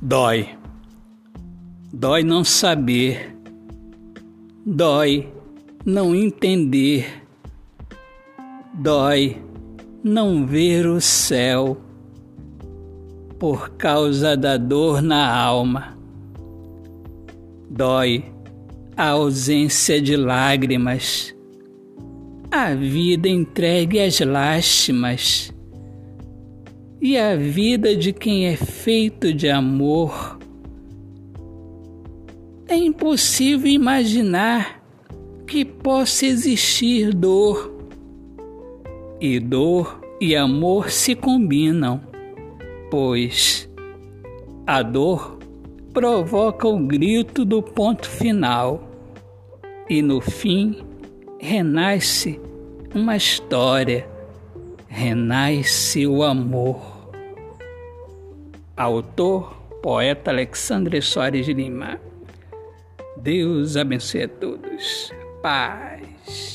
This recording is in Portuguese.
Dói. Dói não saber. Dói não entender. Dói não ver o céu por causa da dor na alma. Dói a ausência de lágrimas, a vida entregue às lástimas e a vida de quem é feito de amor. É impossível imaginar que possa existir dor. E dor e amor se combinam, pois a dor provoca o grito do ponto final e no fim renasce uma história, renasce o amor. Autor, poeta Alexandre Soares de Lima. Deus abençoe a todos. Paz.